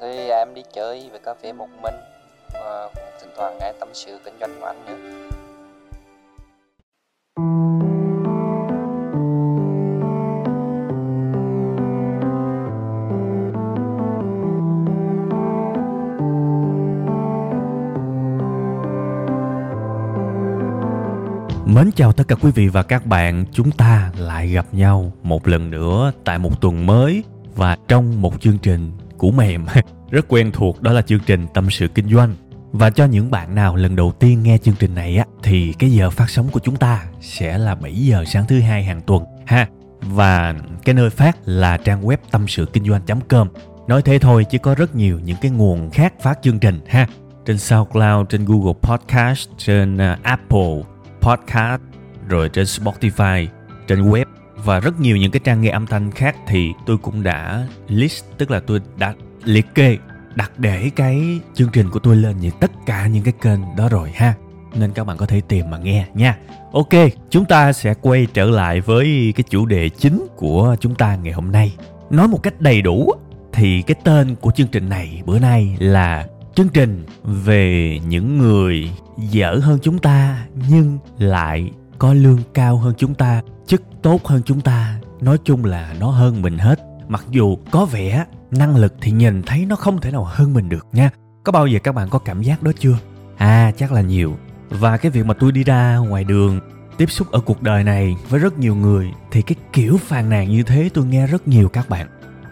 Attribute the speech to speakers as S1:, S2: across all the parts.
S1: Thì em đi chơi về cà phê một mình và cũng thỉnh thoảng nghe tâm sự kinh doanh của anh nữa.
S2: Mến chào tất cả quý vị và các bạn, chúng ta lại gặp nhau một lần nữa tại một tuần mới và trong một chương trình cũ mềm rất quen thuộc đó là chương trình tâm sự kinh doanh. Và cho những bạn nào lần đầu tiên nghe chương trình này á thì cái giờ phát sóng của chúng ta sẽ là 7 giờ sáng thứ hai hàng tuần ha. Và cái nơi phát là trang web tâm sự kinh doanh.com. Nói thế thôi chứ có rất nhiều những cái nguồn khác phát chương trình ha. Trên SoundCloud, trên Google Podcast, trên à, Apple podcast rồi trên Spotify, trên web và rất nhiều những cái trang nghe âm thanh khác thì tôi cũng đã list, tức là tôi đã liệt kê, đặt để cái chương trình của tôi lên những tất cả những cái kênh đó rồi ha. Nên các bạn có thể tìm mà nghe nha. Ok, chúng ta sẽ quay trở lại với cái chủ đề chính của chúng ta ngày hôm nay. Nói một cách đầy đủ, thì cái tên của chương trình này bữa nay là chương trình về những người dở hơn chúng ta nhưng lại có lương cao hơn chúng ta, chức tốt hơn chúng ta, nói chung là nó hơn mình hết. Mặc dù có vẻ năng lực thì nhìn thấy nó không thể nào hơn mình được nha. Có bao giờ các bạn có cảm giác đó chưa? À chắc là nhiều. Và cái việc mà tôi đi ra ngoài đường, tiếp xúc ở cuộc đời này với rất nhiều người, thì cái kiểu phàn nàn như thế tôi nghe rất nhiều các bạn.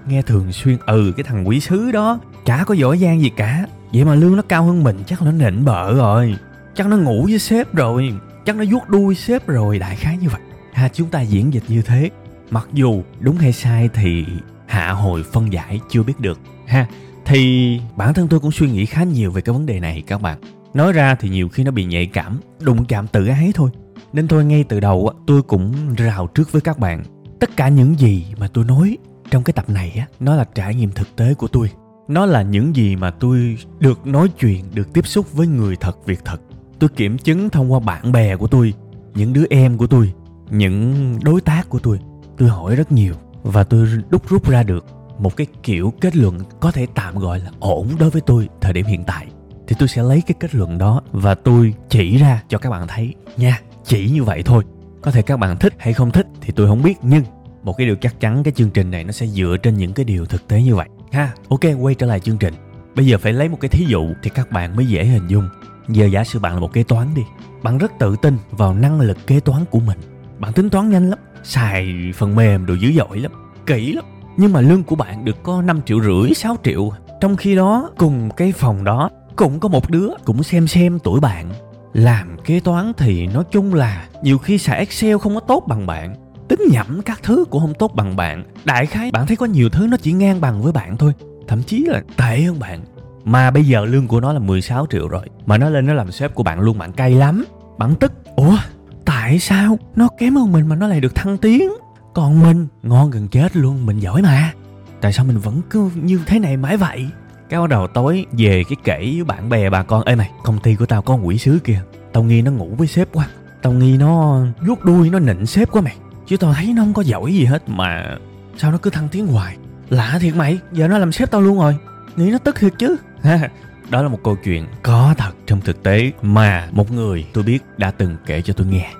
S2: Nghe thường xuyên ừ cái thằng quý sứ đó, chả có giỏi giang gì cả. Vậy mà lương nó cao hơn mình, chắc nó nịnh bợ rồi. Chắc nó ngủ với sếp rồi chắc nó vuốt đuôi sếp rồi đại khái như vậy. Ha, chúng ta diễn dịch như thế. Mặc dù đúng hay sai thì hạ hồi phân giải chưa biết được. Ha, thì bản thân tôi cũng suy nghĩ khá nhiều về cái vấn đề này các bạn. Nói ra thì nhiều khi nó bị nhạy cảm, đụng chạm tự ái thôi. Nên thôi, ngay từ đầu tôi cũng rào trước với các bạn. Tất cả những gì mà tôi nói trong cái tập này á, nó là trải nghiệm thực tế của tôi. Nó là những gì mà tôi được nói chuyện, được tiếp xúc với người thật, việc thật tôi kiểm chứng thông qua bạn bè của tôi, những đứa em của tôi, những đối tác của tôi. Tôi hỏi rất nhiều và tôi đúc rút ra được một cái kiểu kết luận có thể tạm gọi là ổn đối với tôi thời điểm hiện tại. Thì tôi sẽ lấy cái kết luận đó và tôi chỉ ra cho các bạn thấy nha, chỉ như vậy thôi. Có thể các bạn thích hay không thích thì tôi không biết, nhưng một cái điều chắc chắn cái chương trình này nó sẽ dựa trên những cái điều thực tế như vậy. Ha, ok, quay trở lại chương trình. Bây giờ phải lấy một cái thí dụ thì các bạn mới dễ hình dung giờ giả sử bạn là một kế toán đi, bạn rất tự tin vào năng lực kế toán của mình. Bạn tính toán nhanh lắm, xài phần mềm đồ dữ dội lắm, kỹ lắm. Nhưng mà lương của bạn được có 5 triệu rưỡi 6 triệu. Trong khi đó, cùng cái phòng đó, cũng có một đứa cũng xem xem tuổi bạn. Làm kế toán thì nói chung là nhiều khi xài excel không có tốt bằng bạn. Tính nhẩm các thứ cũng không tốt bằng bạn. Đại khái bạn thấy có nhiều thứ nó chỉ ngang bằng với bạn thôi. Thậm chí là tệ hơn bạn mà bây giờ lương của nó là 16 triệu rồi. Mà nó lên nó làm sếp của bạn luôn, bạn cay lắm. Bạn tức. Ủa, tại sao nó kém hơn mình mà nó lại được thăng tiến? Còn mình, ngon gần chết luôn, mình giỏi mà. Tại sao mình vẫn cứ như thế này mãi vậy? Cái bắt đầu tối về cái kể với bạn bè bà con. Ê mày, công ty của tao có quỷ sứ kìa. Tao nghi nó ngủ với sếp quá. Tao nghi nó vuốt đuôi, nó nịnh sếp quá mày. Chứ tao thấy nó không có giỏi gì hết mà sao nó cứ thăng tiến hoài? Lạ thiệt mày, giờ nó làm sếp tao luôn rồi. Nghĩ nó tức thiệt chứ. đó là một câu chuyện có thật trong thực tế mà một người tôi biết đã từng kể cho tôi nghe.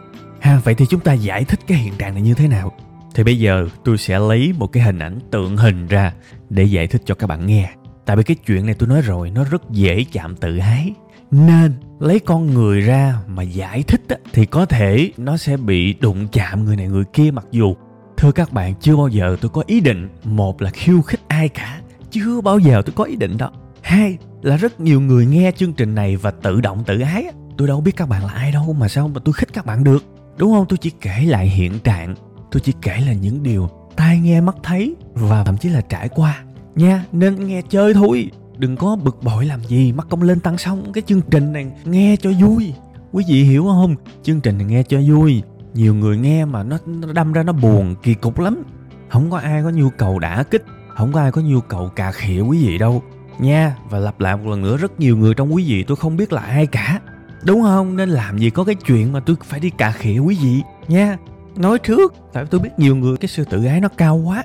S2: Ha vậy thì chúng ta giải thích cái hiện trạng này như thế nào? Thì bây giờ tôi sẽ lấy một cái hình ảnh tượng hình ra để giải thích cho các bạn nghe. Tại vì cái chuyện này tôi nói rồi nó rất dễ chạm tự ái nên lấy con người ra mà giải thích á, thì có thể nó sẽ bị đụng chạm người này người kia. Mặc dù thưa các bạn chưa bao giờ tôi có ý định một là khiêu khích ai cả chưa bao giờ tôi có ý định đó hai là rất nhiều người nghe chương trình này và tự động tự ái tôi đâu biết các bạn là ai đâu mà sao mà tôi khích các bạn được. Đúng không? Tôi chỉ kể lại hiện trạng. Tôi chỉ kể là những điều tai nghe mắt thấy và thậm chí là trải qua. Nha nên nghe chơi thôi. Đừng có bực bội làm gì. Mắc công lên tăng xong cái chương trình này nghe cho vui. Quý vị hiểu không? Chương trình này nghe cho vui. Nhiều người nghe mà nó, nó đâm ra nó buồn kỳ cục lắm. Không có ai có nhu cầu đả kích. Không có ai có nhu cầu cà khịa quý vị đâu nha, và lặp lại một lần nữa, rất nhiều người trong quý vị tôi không biết là ai cả. Đúng không? Nên làm gì có cái chuyện mà tôi phải đi cà khịa quý vị. Nha, nói trước. Tại tôi biết nhiều người, cái sự tự ái nó cao quá.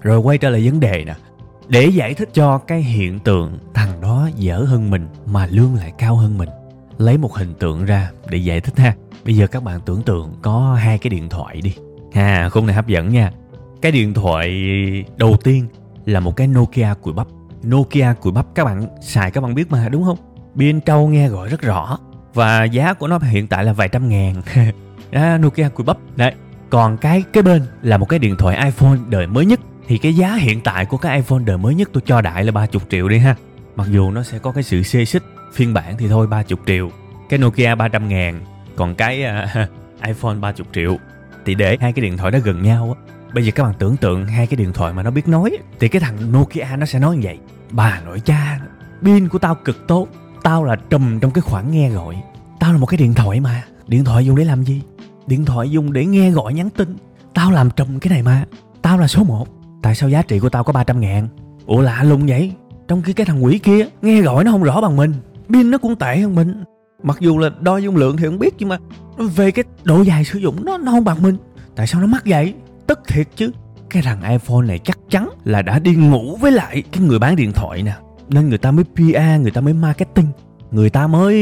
S2: Rồi quay trở lại vấn đề nè. Để giải thích cho cái hiện tượng thằng đó dở hơn mình mà lương lại cao hơn mình, lấy một hình tượng ra để giải thích ha. Bây giờ các bạn tưởng tượng có hai cái điện thoại đi. Ha khung này hấp dẫn nha. Cái điện thoại đầu tiên là một cái nokia cùi bắp nokia cùi bắp các bạn. Xài các bạn biết mà đúng không? Bên trâu nghe gọi rất rõ. Và giá của nó hiện tại là vài trăm ngàn. À, nokia cùi bắp. Đấy. Còn cái cái bên là một cái điện thoại iphone đời mới nhất. Thì cái giá hiện tại của cái iphone đời mới nhất tôi cho đại là 30 triệu đi ha. Mặc dù nó sẽ có cái sự xê xích phiên bản thì thôi 30 triệu. Cái Nokia 300 ngàn. Còn cái uh, iPhone 30 triệu. Thì để hai cái điện thoại đó gần nhau á bây giờ các bạn tưởng tượng hai cái điện thoại mà nó biết nói, thì cái thằng Nokia nó sẽ nói như vậy. Bà nội cha, pin của tao cực tốt, tao là trùm trong cái khoản nghe gọi. Tao là một cái điện thoại mà. Điện thoại dùng để làm gì? Điện thoại dùng để nghe gọi nhắn tin. Tao làm trùm cái này mà. Tao là số 1 tại sao giá trị của tao có 300 ngàn? Ủa lạ lùng vậy? Trong khi cái thằng quỷ kia nghe gọi nó không rõ bằng mình, pin nó cũng tệ hơn mình. Mặc dù là đo dung lượng thì không biết, nhưng mà về cái độ dài sử dụng nó nó không bằng mình. Tại sao nó mắc vậy? Tức thiệt chứ, cái thằng iphone này chắc chắn là đã đi ngủ với lại cái người bán điện thoại nè. Nên người ta mới PR người ta mới marketing. Người ta mới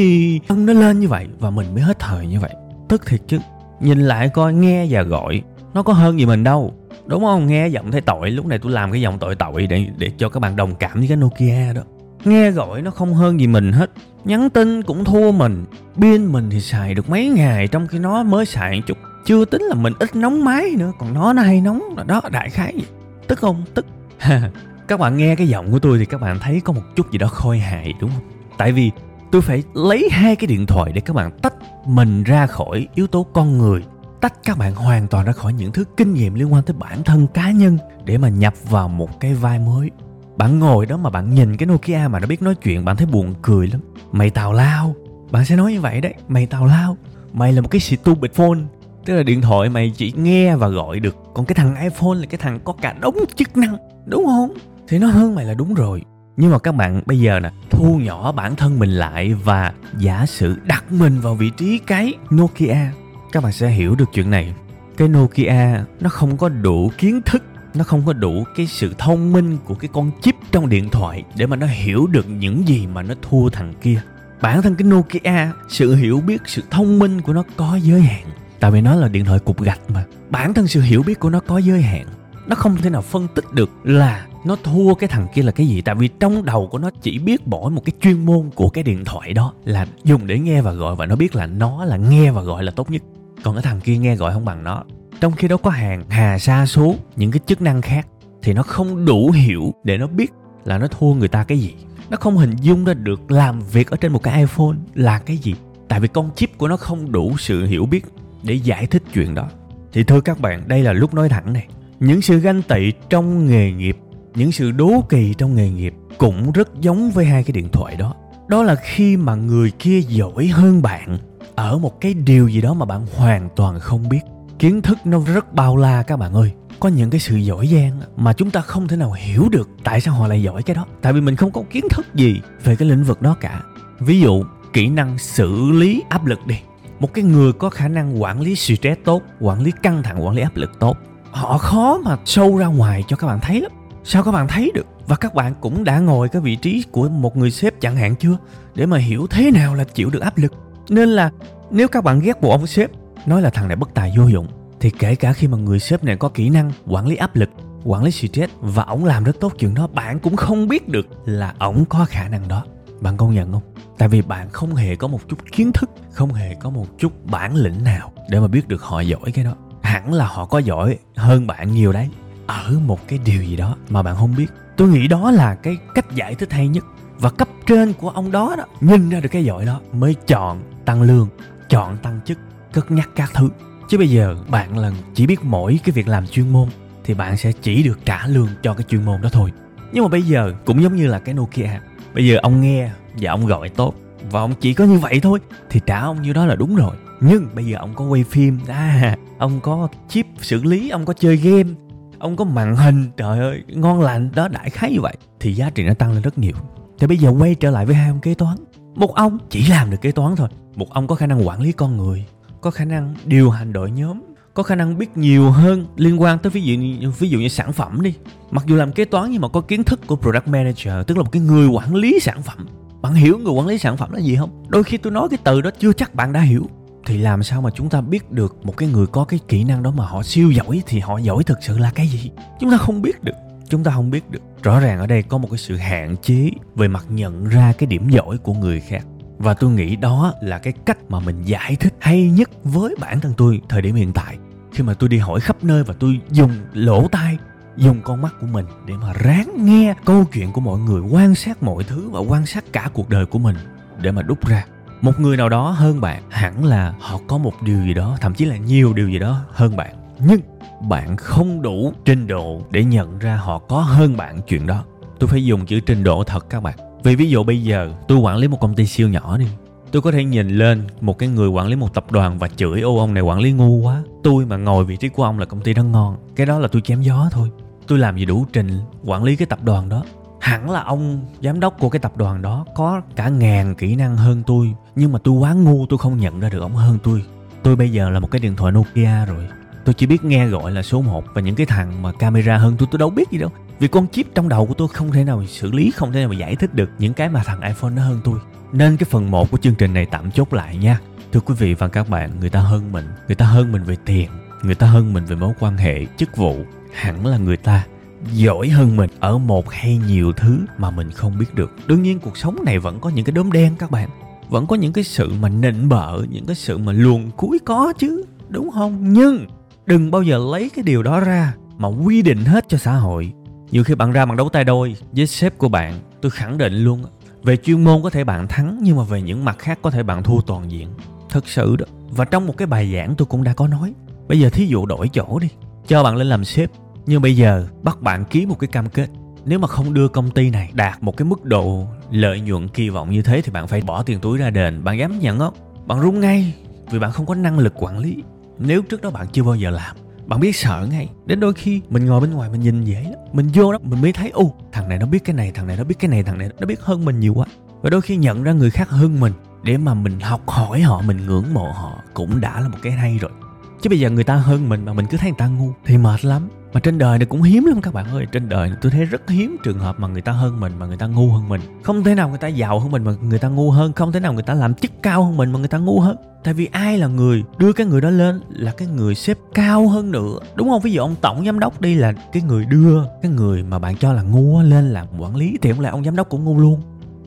S2: nâng nó lên như vậy và mình mới hết thời như vậy. Tức thiệt chứ, nhìn lại coi, nghe và gọi, nó có hơn gì mình đâu. Đúng không? Nghe giọng thấy tội, lúc này tôi làm cái giọng tội tội để để cho các bạn đồng cảm với cái nokia đó. Nghe gọi nó không hơn gì mình hết. Nhắn tin cũng thua mình, pin mình thì xài được mấy ngày trong khi nó mới xài chút chưa tính là mình ít nóng máy nữa, còn nó nó hay nóng là đó, đại khái vậy. tức không? Tức. Các bạn nghe cái giọng của tôi thì các bạn thấy có một chút gì đó khôi hài, đúng không? Tại vì tôi phải lấy hai cái điện thoại để các bạn tách mình ra khỏi yếu tố con người, tách các bạn hoàn toàn ra khỏi những thứ kinh nghiệm liên quan tới bản thân cá nhân để mà nhập vào một cái vai mới. Bạn ngồi đó mà bạn nhìn cái Nokia mà nó biết nói chuyện, bạn thấy buồn cười lắm. Mày tào lao. Bạn sẽ nói như vậy đấy, mày tào lao. Mày là một cái stupid phone tức là điện thoại mày chỉ nghe và gọi được. Còn cái thằng iphone là cái thằng có cả đống chức năng, đúng không? Thì nó hơn mày là đúng rồi. Nhưng mà các bạn, bây giờ nè, thu nhỏ bản thân mình lại và giả sử đặt mình vào vị trí cái nokia, các bạn sẽ hiểu được chuyện này. Cái nokia nó không có đủ kiến thức, nó không có đủ cái sự thông minh của cái con chip trong điện thoại để mà nó hiểu được những gì mà nó thua thằng kia. Bản thân cái nokia, sự hiểu biết, sự thông minh của nó có giới hạn tại vì nó là điện thoại cục gạch mà. Bản thân sự hiểu biết của nó có giới hạn. Nó không thể nào phân tích được là nó thua cái thằng kia là cái gì. Tại vì trong đầu của nó chỉ biết bỏ một cái chuyên môn của cái điện thoại đó là dùng để nghe và gọi, và nó biết là nó là nghe và gọi là tốt nhất. Còn cái thằng kia nghe gọi không bằng nó. Trong khi đó có hàng, hà, sa, số, những cái chức năng khác, thì nó không đủ hiểu để nó biết là nó thua người ta cái gì. Nó không hình dung ra được làm việc ở trên một cái iphone là cái gì. Tại vì con chip của nó không đủ sự hiểu biết để giải thích chuyện đó. Thì thưa các bạn, đây là lúc nói thẳng này. Những sự ganh tị trong nghề nghiệp, những sự đố kỳ trong nghề nghiệp cũng rất giống với hai cái điện thoại đó. Đó là khi mà người kia giỏi hơn bạn ở một cái điều gì đó mà bạn hoàn toàn không biết. Kiến thức nó rất bao la các bạn ơi. Có những cái sự giỏi giang mà chúng ta không thể nào hiểu được tại sao họ lại giỏi cái đó. Tại vì mình không có kiến thức gì về cái lĩnh vực đó cả. Ví dụ, kỹ năng xử lý áp lực đi một cái người có khả năng quản lý stress tốt, quản lý căng thẳng, quản lý áp lực tốt. Họ khó mà sâu ra ngoài cho các bạn thấy lắm. Sao các bạn thấy được? Và các bạn cũng đã ngồi cái vị trí của một người sếp chẳng hạn chưa? Để mà hiểu thế nào là chịu được áp lực. Nên là nếu các bạn ghét một ông sếp, nói là thằng này bất tài vô dụng, thì kể cả khi mà người sếp này có kỹ năng quản lý áp lực, quản lý stress và ổng làm rất tốt chuyện đó, bạn cũng không biết được là ổng có khả năng đó bạn công nhận không? Tại vì bạn không hề có một chút kiến thức, không hề có một chút bản lĩnh nào để mà biết được họ giỏi cái đó. Hẳn là họ có giỏi hơn bạn nhiều đấy. Ở một cái điều gì đó mà bạn không biết. Tôi nghĩ đó là cái cách giải thích hay nhất. Và cấp trên của ông đó đó, nhìn ra được cái giỏi đó mới chọn tăng lương, chọn tăng chức, cất nhắc các thứ. Chứ bây giờ bạn là chỉ biết mỗi cái việc làm chuyên môn thì bạn sẽ chỉ được trả lương cho cái chuyên môn đó thôi. Nhưng mà bây giờ cũng giống như là cái nokia bây giờ ông nghe và ông gọi tốt. Và ông chỉ có như vậy thôi, thì trả ông như đó là đúng rồi. Nhưng bây giờ ông có quay phim. À ông có chip xử lý, ông có chơi game. Ông có màn hình. Trời ơi, ngon lành, đó đại khái như vậy. Thì giá trị nó tăng lên rất nhiều. Thì bây giờ quay trở lại với hai ông kế toán. Một ông chỉ làm được kế toán thôi. Một ông có khả năng quản lý con người, có khả năng điều hành đội nhóm có khả năng biết nhiều hơn liên quan tới ví dụ ví dụ như sản phẩm đi. Mặc dù làm kế toán nhưng mà có kiến thức của product manager, tức là một cái người quản lý sản phẩm. Bạn hiểu người quản lý sản phẩm là gì không? Đôi khi tôi nói cái từ đó chưa chắc bạn đã hiểu. Thì làm sao mà chúng ta biết được một cái người có cái kỹ năng đó mà họ siêu giỏi thì họ giỏi thực sự là cái gì? Chúng ta không biết được. Chúng ta không biết được. Rõ ràng ở đây có một cái sự hạn chế về mặt nhận ra cái điểm giỏi của người khác. Và tôi nghĩ đó là cái cách mà mình giải thích hay nhất với bản thân tôi thời điểm hiện tại khi mà tôi đi hỏi khắp nơi và tôi dùng lỗ tai, dùng con mắt của mình để mà ráng nghe câu chuyện của mọi người, quan sát mọi thứ và quan sát cả cuộc đời của mình để mà đúc ra. Một người nào đó hơn bạn hẳn là họ có một điều gì đó, thậm chí là nhiều điều gì đó hơn bạn. Nhưng bạn không đủ trình độ để nhận ra họ có hơn bạn chuyện đó. Tôi phải dùng chữ trình độ thật các bạn. Vì ví dụ bây giờ tôi quản lý một công ty siêu nhỏ đi tôi có thể nhìn lên một cái người quản lý một tập đoàn và chửi, ô, ông này quản lý ngu quá. Tôi mà ngồi vị trí của ông là công ty đang ngon. Cái đó là tôi chém gió thôi. Tôi làm gì đủ trình quản lý cái tập đoàn đó. Hẳn là ông giám đốc của cái tập đoàn đó có cả ngàn kỹ năng hơn tôi, nhưng mà tôi quá ngu, tôi không nhận ra được ông hơn tôi. Tôi bây giờ là một cái điện thoại nokia rồi. Tôi chỉ biết nghe gọi là số 1 và những cái thằng mà camera hơn tôi tôi đâu biết gì đâu. Vì con chip trong đầu của tôi không thể nào xử lý, không thể nào giải thích được những cái mà thằng iphone nó hơn tôi nên cái phần 1 của chương trình này tạm chốt lại nha. Thưa quý vị và các bạn, người ta hơn mình. Người ta hơn mình về tiền. Người ta hơn mình về mối quan hệ, chức vụ. Hẳn là người ta giỏi hơn mình ở một hay nhiều thứ mà mình không biết được. Đương nhiên cuộc sống này vẫn có những cái đốm đen các bạn. Vẫn có những cái sự mà nịnh bợ, những cái sự mà luồn cuối có chứ. Đúng không? Nhưng đừng bao giờ lấy cái điều đó ra mà quy định hết cho xã hội. Nhiều khi bạn ra bằng đấu tay đôi với sếp của bạn, tôi khẳng định luôn về chuyên môn có thể bạn thắng, nhưng mà về những mặt khác có thể bạn thua toàn diện. Thật sự đó. Và trong một cái bài giảng tôi cũng đã có nói. Bây giờ thí dụ đổi chỗ đi. Cho bạn lên làm sếp. Nhưng bây giờ bắt bạn ký một cái cam kết. Nếu mà không đưa công ty này đạt một cái mức độ lợi nhuận kỳ vọng như thế thì bạn phải bỏ tiền túi ra đền. Bạn dám nhận không? Bạn run ngay vì bạn không có năng lực quản lý. Nếu trước đó bạn chưa bao giờ làm bạn biết sợ ngay. Đến đôi khi mình ngồi bên ngoài mình nhìn dễ lắm. Mình vô đó, mình mới thấy u thằng này nó biết cái này, thằng này nó biết cái này, thằng này nó biết hơn mình nhiều quá. Và đôi khi nhận ra người khác hơn mình, để mà mình học hỏi họ, mình ngưỡng mộ họ cũng đã là một cái hay rồi. Chứ bây giờ người ta hơn mình mà mình cứ thấy người ta ngu thì mệt lắm mà trên đời này cũng hiếm lắm các bạn ơi. Trên đời này tôi thấy rất hiếm trường hợp mà người ta hơn mình, mà người ta ngu hơn mình. Không thể nào người ta giàu hơn mình mà người ta ngu hơn. Không thể nào người ta làm chức cao hơn mình mà người ta ngu hơn. Tại vì ai là người đưa cái người đó lên là cái người xếp cao hơn nữa. Đúng không? Ví dụ ông tổng giám đốc đi là cái người đưa cái người mà bạn cho là ngu lên làm quản lý thì cũng là ông giám đốc cũng ngu luôn?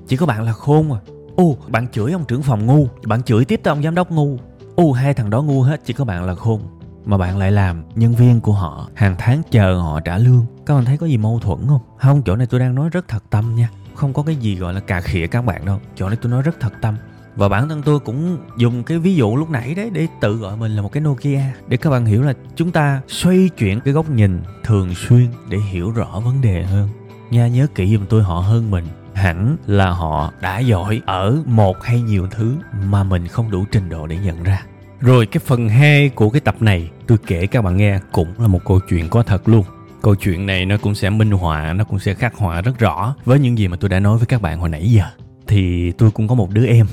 S2: Chỉ có bạn là khôn à. Ô, bạn chửi ông trưởng phòng ngu, bạn chửi tiếp tới ông giám đốc ngu. Ô, hai thằng đó ngu hết, chỉ có bạn là khôn mà bạn lại làm nhân viên của họ, hàng tháng chờ họ trả lương. Các bạn thấy có gì mâu thuẫn không? Không, chỗ này tôi đang nói rất thật tâm nha. Không có cái gì gọi là cà khịa các bạn đâu. Chỗ này tôi nói rất thật tâm. Và bản thân tôi cũng dùng cái ví dụ lúc nãy đấy để tự gọi mình là một cái Nokia, để các bạn hiểu là chúng ta xoay chuyển cái góc nhìn thường xuyên để hiểu rõ vấn đề hơn. Nha, nhớ kỹ giùm tôi họ hơn mình. Hẳn là họ đã giỏi ở một hay nhiều thứ mà mình không đủ trình độ để nhận ra rồi cái phần 2 của cái tập này tôi kể các bạn nghe cũng là một câu chuyện có thật luôn. Câu chuyện này nó cũng sẽ minh họa, nó cũng sẽ khắc họa rất rõ với những gì mà tôi đã nói với các bạn hồi nãy giờ. Thì tôi cũng có một đứa em.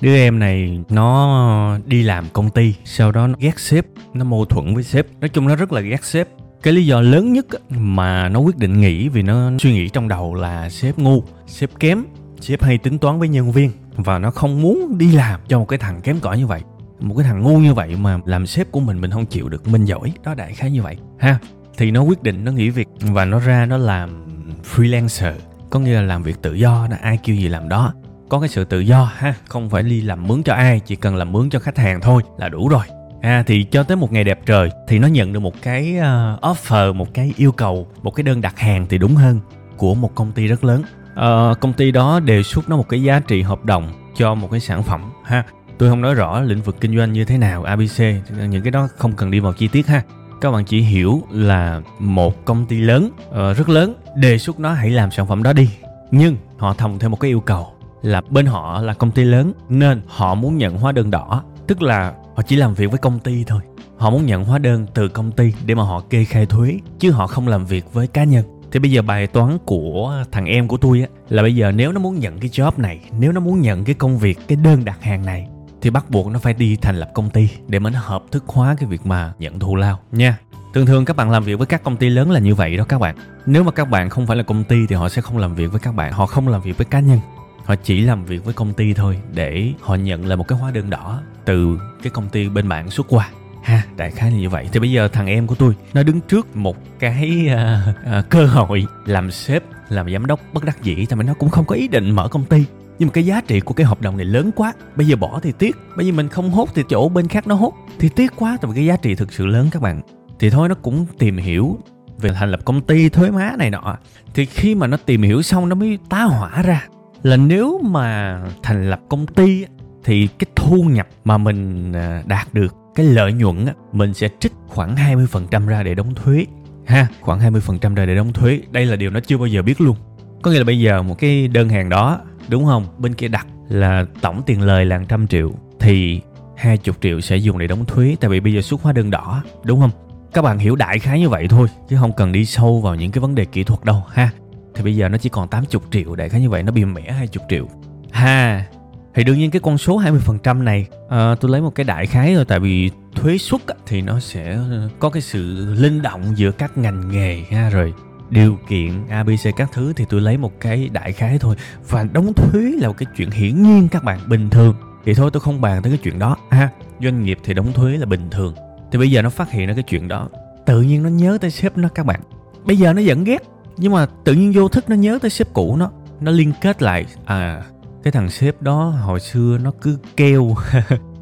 S2: Đứa em này nó đi làm công ty, sau đó nó ghét sếp, nó mâu thuẫn với sếp. Nói chung nó rất là ghét sếp. Cái lý do lớn nhất mà nó quyết định nghỉ vì nó suy nghĩ trong đầu là sếp ngu, sếp kém, sếp hay tính toán với nhân viên và nó không muốn đi làm cho một cái thằng kém cỏi như vậy một cái thằng ngu như vậy mà làm sếp của mình mình không chịu được mình giỏi. Đó đại khái như vậy ha? Thì nó quyết định nó nghỉ việc và nó ra nó làm freelancer. Có nghĩa là làm việc tự do nó ai kêu gì làm đó. Có cái sự tự do ha? Không phải đi làm mướn cho ai chỉ cần làm mướn cho khách hàng thôi là đủ rồi. À thì cho tới một ngày đẹp trời thì nó nhận được một cái uh, offer một cái yêu cầu một cái đơn đặt hàng thì đúng hơn của một công ty rất lớn. Uh, công ty đó đề xuất nó một cái giá trị hợp đồng cho một cái sản phẩm ha? Tôi không nói rõ lĩnh vực kinh doanh như thế nào abc những cái đó không cần đi vào chi tiết ha. Các bạn chỉ hiểu là một công ty lớn uh, rất lớn đề xuất nó hãy làm sản phẩm đó đi. Nhưng họ thòng thêm một cái yêu cầu là bên họ là công ty lớn nên họ muốn nhận hóa đơn đỏ. Tức là họ chỉ làm việc với công ty thôi. Họ muốn nhận hóa đơn từ công ty để mà họ kê khai thuế chứ họ không làm việc với cá nhân. Thì bây giờ bài toán của thằng em của tôi á là bây giờ nếu nó muốn nhận cái job này nếu nó muốn nhận cái công việc cái đơn đặt hàng này thì bắt buộc nó phải đi thành lập công ty để mà nó hợp thức hóa cái việc mà nhận thù lao. Nha thường thường các bạn làm việc với các công ty lớn là như vậy đó các bạn. Nếu mà các bạn không phải là công ty thì họ sẽ không làm việc với các bạn họ không làm việc với cá nhân. Họ chỉ làm việc với công ty thôi để họ nhận lại một cái hóa đơn đỏ từ cái công ty bên bạn xuất qua ha đại khái là như vậy. Thì bây giờ thằng em của tôi nó đứng trước một cái uh, uh, cơ hội làm sếp làm giám đốc bất đắc dĩ tại vì nó cũng không có ý định mở công ty nhưng mà cái giá trị của cái hợp đồng này lớn quá, bây giờ bỏ thì tiếc. Bây giờ mình không hốt thì chỗ bên khác nó hốt. Thì tiếc quá, tại vì cái giá trị thực sự lớn các bạn. Thì thôi nó cũng tìm hiểu về thành lập công ty thuế má này nọ. Thì khi mà nó tìm hiểu xong nó mới tá hỏa ra là nếu mà thành lập công ty thì cái thu nhập mà mình à, đạt được, cái lợi nhuận mình sẽ trích khoảng 20% ra để đóng thuế, ha, khoảng 20% ra để đóng thuế. Đây là điều nó chưa bao giờ biết luôn. Có nghĩa là bây giờ một cái đơn hàng đó đúng không? Bên kia đặt là tổng tiền lời là trăm triệu thì 20 triệu sẽ dùng để đóng thuế tại vì bây giờ xuất hóa đơn đỏ đúng không? Các bạn hiểu đại khái như vậy thôi chứ không cần đi sâu vào những cái vấn đề kỹ thuật đâu ha. Thì bây giờ nó chỉ còn 80 triệu đại khái như vậy nó bị mẻ 20 triệu. Ha thì đương nhiên cái con số 20% này à, tôi lấy một cái đại khái rồi tại vì thuế suất thì nó sẽ có cái sự linh động giữa các ngành nghề ha rồi điều kiện abc các thứ thì tôi lấy một cái đại khái thôi. Và đóng thuế là một cái chuyện hiển nhiên các bạn bình thường. Thì thôi tôi không bàn tới cái chuyện đó. Ha doanh nghiệp thì đóng thuế là bình thường. Thì bây giờ nó phát hiện ra cái chuyện đó tự nhiên nó nhớ tới sếp nó các bạn. Bây giờ nó vẫn ghét nhưng mà tự nhiên vô thức nó nhớ tới sếp cũ nó. Nó liên kết lại à cái thằng sếp đó hồi xưa nó cứ kêu.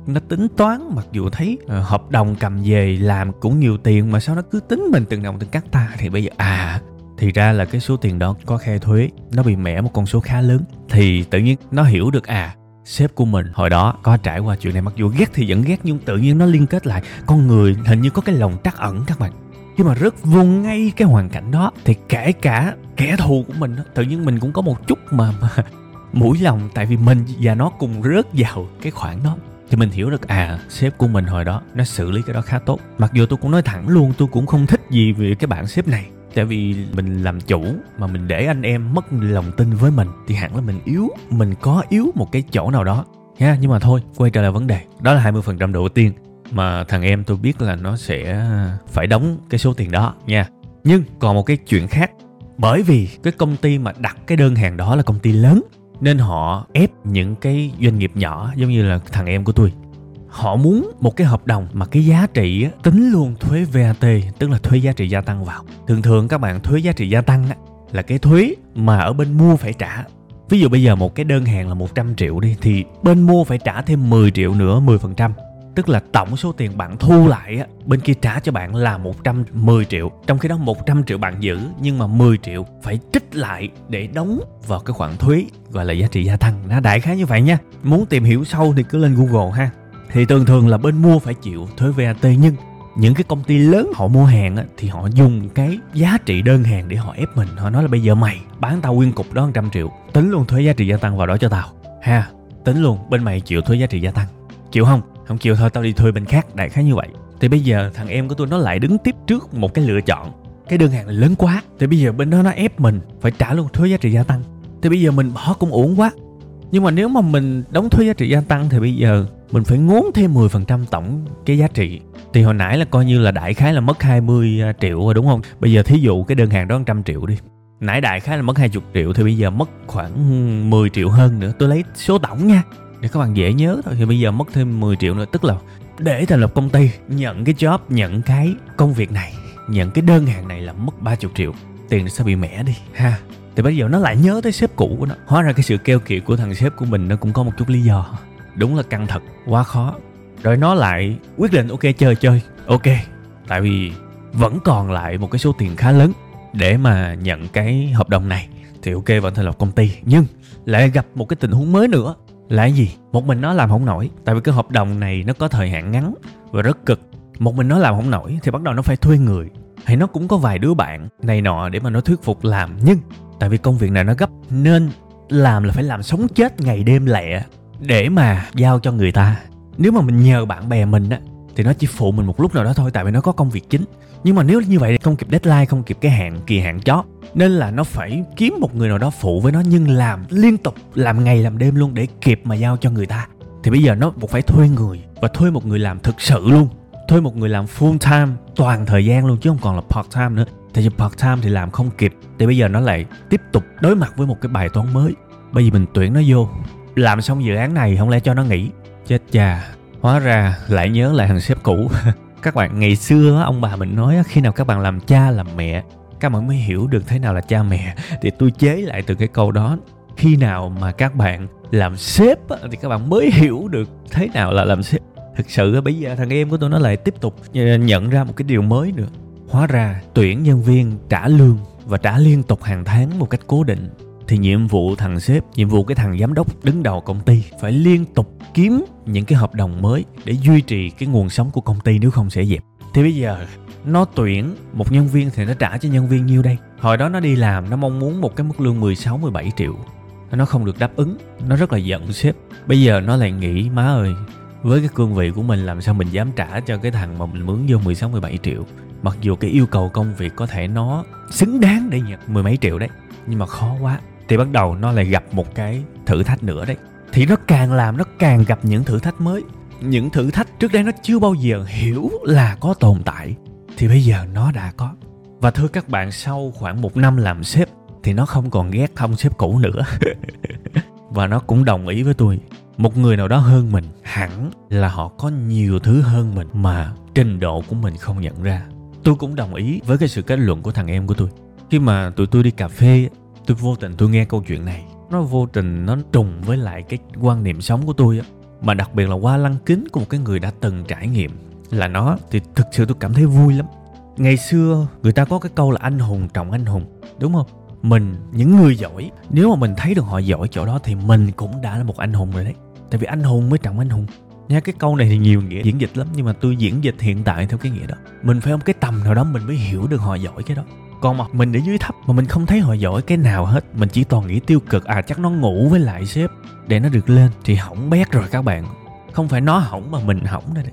S2: Nó tính toán mặc dù thấy uh, hợp đồng cầm về làm cũng nhiều tiền mà sao nó cứ tính mình từng đồng từng cắt ta? Thì bây giờ à thì ra là cái số tiền đó có khe thuế nó bị mẻ một con số khá lớn. Thì tự nhiên nó hiểu được à sếp của mình hồi đó có trải qua chuyện này mặc dù ghét thì vẫn ghét nhưng tự nhiên nó liên kết lại. Con người hình như có cái lòng trắc ẩn các bạn. Khi mà rớt vô ngay cái hoàn cảnh đó thì kể cả kẻ thù của mình tự nhiên mình cũng có một chút mà, mà mũi lòng tại vì mình và nó cùng rớt vào cái khoản đó. Thì mình hiểu được à sếp của mình hồi đó nó xử lý cái đó khá tốt. Mặc dù tôi cũng nói thẳng luôn tôi cũng không thích gì về cái bạn sếp này tại vì mình làm chủ mà mình để anh em mất lòng tin với mình thì hẳn là mình yếu, mình có yếu một cái chỗ nào đó. Nha, nhưng mà thôi, quay trở lại vấn đề. Đó là 20% đầu tiên mà thằng em tôi biết là nó sẽ phải đóng cái số tiền đó, nha. Nhưng còn một cái chuyện khác. Bởi vì cái công ty mà đặt cái đơn hàng đó là công ty lớn, nên họ ép những cái doanh nghiệp nhỏ giống như là thằng em của tôi họ muốn một cái hợp đồng mà cái giá trị á, tính luôn thuế VAT tức là thuế giá trị gia tăng vào. Thường thường các bạn thuế giá trị gia tăng á, là cái thuế mà ở bên mua phải trả. Ví dụ bây giờ một cái đơn hàng là 100 triệu đi thì bên mua phải trả thêm 10 triệu nữa 10% tức là tổng số tiền bạn thu lại á, bên kia trả cho bạn là 110 triệu. Trong khi đó 100 triệu bạn giữ nhưng mà 10 triệu phải trích lại để đóng vào cái khoản thuế gọi là giá trị gia tăng. Nó đại khái như vậy nha. Muốn tìm hiểu sâu thì cứ lên google ha thì thường thường là bên mua phải chịu thuế VAT nhưng những cái công ty lớn họ mua hàng á, thì họ dùng cái giá trị đơn hàng để họ ép mình. Họ nói là bây giờ mày bán tao nguyên cục đó 100 triệu tính luôn thuế giá trị gia tăng vào đó cho tao. Ha tính luôn bên mày chịu thuế giá trị gia tăng. Chịu không? Không chịu thôi tao đi thuê bên khác đại khái như vậy. Thì bây giờ thằng em của tôi nó lại đứng tiếp trước một cái lựa chọn. Cái đơn hàng này lớn quá thì bây giờ bên đó nó ép mình phải trả luôn thuế giá trị gia tăng. Thì bây giờ mình bỏ cũng uổng quá. Nhưng mà nếu mà mình đóng thuế giá trị gia tăng thì bây giờ mình phải ngốn thêm 10% tổng cái giá trị. Thì hồi nãy là coi như là đại khái là mất 20 à, triệu rồi đúng không? Bây giờ thí dụ cái đơn hàng đó 100 triệu đi. Nãy đại khái là mất 20 triệu thì bây giờ mất khoảng 10 triệu hơn nữa. Tôi lấy số tổng nha. Để các bạn dễ nhớ thôi. Thì bây giờ mất thêm 10 triệu nữa. Tức là để thành lập công ty, nhận cái job, nhận cái công việc này, nhận cái đơn hàng này là mất 30 triệu. Tiền sẽ bị mẻ đi, ha. Thì bây giờ nó lại nhớ tới sếp cũ của nó. Hóa ra cái sự keo kiệt của thằng sếp của mình nó cũng có một chút lý do đúng là căng thật. Quá khó. Rồi nó lại quyết định, ok, chơi chơi. Ok. Tại vì vẫn còn lại một cái số tiền khá lớn để mà nhận cái hợp đồng này. Thì ok, vẫn thành lập công ty. Nhưng lại gặp một cái tình huống mới nữa. Là gì? Một mình nó làm không nổi. Tại vì cái hợp đồng này nó có thời hạn ngắn và rất cực. Một mình nó làm không nổi thì bắt đầu nó phải thuê người. Hay nó cũng có vài đứa bạn này nọ để mà nó thuyết phục làm. Nhưng tại vì công việc này nó gấp nên làm là phải làm sống chết ngày đêm lẹ để mà giao cho người ta. Nếu mà mình nhờ bạn bè mình á, thì nó chỉ phụ mình một lúc nào đó thôi, tại vì nó có công việc chính. Nhưng mà nếu như vậy thì không kịp deadline, không kịp cái hạn, kỳ hạn chót, nên là nó phải kiếm một người nào đó phụ với nó, nhưng làm liên tục, làm ngày, làm đêm luôn để kịp mà giao cho người ta. Thì bây giờ nó buộc phải thuê người, và thuê một người làm thực sự luôn. Thuê một người làm full time, toàn thời gian luôn, chứ không còn là part time nữa. Tại vì part time thì làm không kịp, thì bây giờ nó lại tiếp tục đối mặt với một cái bài toán mới. Bây giờ mình tuyển nó vô làm xong dự án này không lẽ cho nó nghỉ? Chết cha. Hóa ra lại nhớ lại thằng sếp cũ. Các bạn, ngày xưa ông bà mình nói khi nào các bạn làm cha làm mẹ, các bạn mới hiểu được thế nào là cha mẹ. Thì tôi chế lại từ cái câu đó, khi nào mà các bạn làm sếp thì các bạn mới hiểu được thế nào là làm sếp. Thực sự bây giờ thằng em của tôi nó lại tiếp tục nhận ra một cái điều mới nữa. Hóa ra tuyển nhân viên trả lương và trả liên tục hàng tháng một cách cố định thì nhiệm vụ thằng sếp, nhiệm vụ cái thằng giám đốc đứng đầu công ty phải liên tục kiếm những cái hợp đồng mới để duy trì cái nguồn sống của công ty nếu không sẽ dẹp. Thì bây giờ, nó tuyển một nhân viên thì nó trả cho nhân viên nhiêu đây? Hồi đó nó đi làm, nó mong muốn một cái mức lương 16 17 triệu. Nó không được đáp ứng, nó rất là giận sếp. Bây giờ nó lại nghĩ, má ơi, với cái cương vị của mình làm sao mình dám trả cho cái thằng mà mình mướn vô 16 17 triệu? Mặc dù cái yêu cầu công việc có thể nó xứng đáng để nhận mười mấy triệu đấy, nhưng mà khó quá thì bắt đầu nó lại gặp một cái thử thách nữa đấy. Thì nó càng làm, nó càng gặp những thử thách mới. Những thử thách trước đây nó chưa bao giờ hiểu là có tồn tại, thì bây giờ nó đã có. Và thưa các bạn, sau khoảng một năm làm sếp, thì nó không còn ghét ông sếp cũ nữa. Và nó cũng đồng ý với tôi. Một người nào đó hơn mình hẳn là họ có nhiều thứ hơn mình mà trình độ của mình không nhận ra. Tôi cũng đồng ý với cái sự kết luận của thằng em của tôi. Khi mà tụi tôi đi cà phê tôi vô tình tôi nghe câu chuyện này. Nó vô tình nó trùng với lại cái quan niệm sống của tôi á. Mà đặc biệt là qua lăng kính của một cái người đã từng trải nghiệm là nó, thì thực sự tôi cảm thấy vui lắm. Ngày xưa người ta có cái câu là anh hùng trọng anh hùng, đúng không? Mình, những người giỏi, nếu mà mình thấy được họ giỏi chỗ đó thì mình cũng đã là một anh hùng rồi đấy. Tại vì anh hùng mới trọng anh hùng. Nha, cái câu này thì nhiều nghĩa diễn dịch lắm, nhưng mà tôi diễn dịch hiện tại theo cái nghĩa đó. Mình phải không cái tầm nào đó mình mới hiểu được họ giỏi cái đó còn mà mình để dưới thấp mà mình không thấy họ giỏi cái nào hết. Mình chỉ toàn nghĩ tiêu cực à chắc nó ngủ với lại sếp. Để nó được lên thì hỏng bét rồi các bạn. Không phải nó hỏng mà mình hỏng đây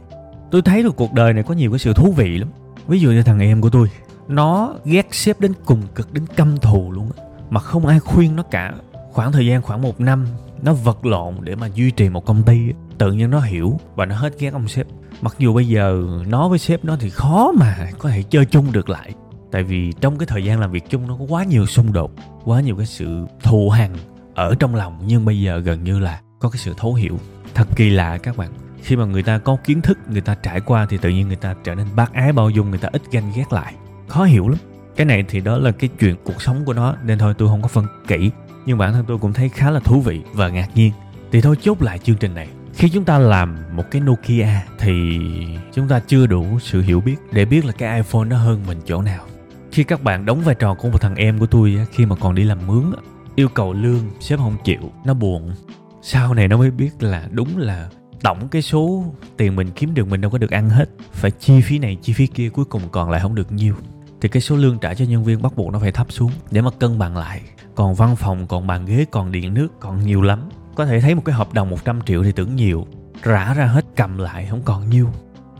S2: tôi thấy được cuộc đời này có nhiều cái sự thú vị lắm. Ví dụ như thằng em của tôi, nó ghét sếp đến cùng cực, đến căm thù luôn mà không ai khuyên nó cả. Khoảng thời gian khoảng một năm, nó vật lộn để mà duy trì một công ty tự nhiên nó hiểu và nó hết ghét ông sếp. Mặc dù bây giờ nó với sếp nó thì khó mà có thể chơi chung được lại tại vì trong cái thời gian làm việc chung nó có quá nhiều xung đột, quá nhiều cái sự thù hằn ở trong lòng, nhưng bây giờ gần như là có cái sự thấu hiểu. Thật kỳ lạ các bạn, khi mà người ta có kiến thức, người ta trải qua thì tự nhiên người ta trở nên bác ái bao dung, người ta ít ganh ghét lại. Khó hiểu lắm. Cái này thì đó là cái chuyện cuộc sống của nó, nên thôi tôi không có phân kỹ, nhưng bản thân tôi cũng thấy khá là thú vị và ngạc nhiên. Thì thôi chốt lại chương trình này. Khi chúng ta làm một cái Nokia thì chúng ta chưa đủ sự hiểu biết để biết là cái iPhone nó hơn mình chỗ nào khi các bạn đóng vai trò của một thằng em của tôi khi mà còn đi làm mướn yêu cầu lương sếp không chịu, nó buồn. Sau này nó mới biết là đúng là tổng cái số tiền mình kiếm được mình đâu có được ăn hết. Phải chi phí này chi phí kia, cuối cùng còn lại không được nhiêu. Thì cái số lương trả cho nhân viên bắt buộc nó phải thấp xuống để mà cân bằng lại. Còn văn phòng, còn bàn ghế, còn điện nước, còn nhiều lắm. Có thể thấy một cái hợp đồng 100 triệu thì tưởng nhiều. Rã ra hết, cầm lại không còn nhiêu.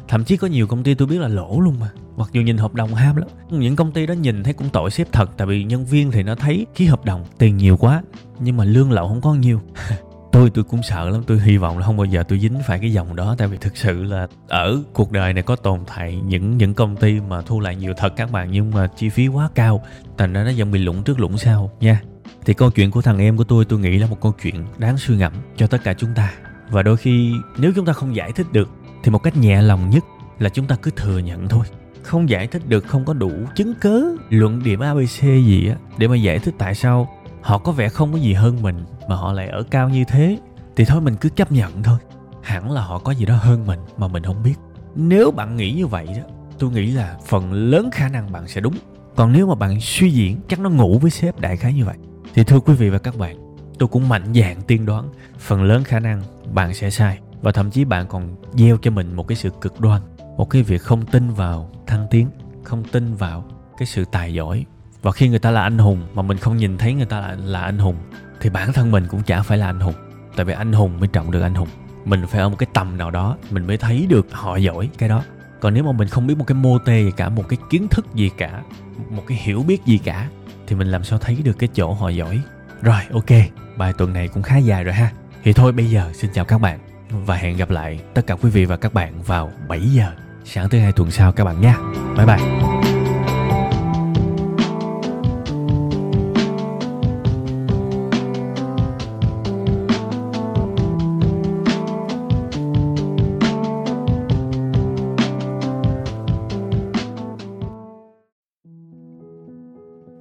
S2: Thậm chí có nhiều công ty tôi biết là lỗ luôn mà mặc dù nhìn hợp đồng ham lắm những công ty đó nhìn thấy cũng tội xếp thật, tại vì nhân viên thì nó thấy ký hợp đồng tiền nhiều quá, nhưng mà lương lậu không có nhiều tôi tôi cũng sợ lắm, tôi hy vọng là không bao giờ tôi dính phải cái dòng đó, tại vì thực sự là ở cuộc đời này có tồn tại những những công ty mà thu lại nhiều thật các bạn, nhưng mà chi phí quá cao, thành ra nó dần bị lũng trước lũng sau, nha. Thì câu chuyện của thằng em của tôi tôi nghĩ là một câu chuyện đáng suy ngẫm cho tất cả chúng ta. Và đôi khi nếu chúng ta không giải thích được, thì một cách nhẹ lòng nhất là chúng ta cứ thừa nhận thôi không giải thích được, không có đủ chứng cớ luận điểm abc gì á, để mà giải thích tại sao họ có vẻ không có gì hơn mình mà họ lại ở cao như thế. Thì thôi mình cứ chấp nhận thôi. Hẳn là họ có gì đó hơn mình mà mình không biết. Nếu bạn nghĩ như vậy đó, tôi nghĩ là phần lớn khả năng bạn sẽ đúng. Còn nếu mà bạn suy diễn, chắc nó ngủ với sếp đại khái như vậy. Thì thưa quý vị và các bạn, tôi cũng mạnh dạn tiên đoán phần lớn khả năng bạn sẽ sai và thậm chí bạn còn gieo cho mình một cái sự cực đoan một cái việc không tin vào thăng tiến không tin vào cái sự tài giỏi. Và khi người ta là anh hùng mà mình không nhìn thấy người ta là, là anh hùng thì bản thân mình cũng chả phải là anh hùng. Tại vì anh hùng mới trọng được anh hùng. Mình phải ở một cái tầm nào đó mình mới thấy được họ giỏi cái đó. Còn nếu mà mình không biết một cái mô tê gì cả một cái kiến thức gì cả một cái hiểu biết gì cả thì mình làm sao thấy được cái chỗ họ giỏi. Rồi ok bài tuần này cũng khá dài rồi ha. Thì thôi bây giờ xin chào các bạn và hẹn gặp lại tất cả quý vị và các bạn vào 7 giờ sáng thứ hai tuần sau các bạn nha bye bye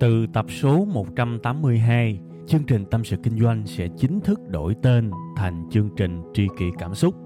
S2: Từ tập số 182, chương trình Tâm sự Kinh doanh sẽ chính thức đổi tên thành chương trình Tri kỷ Cảm xúc.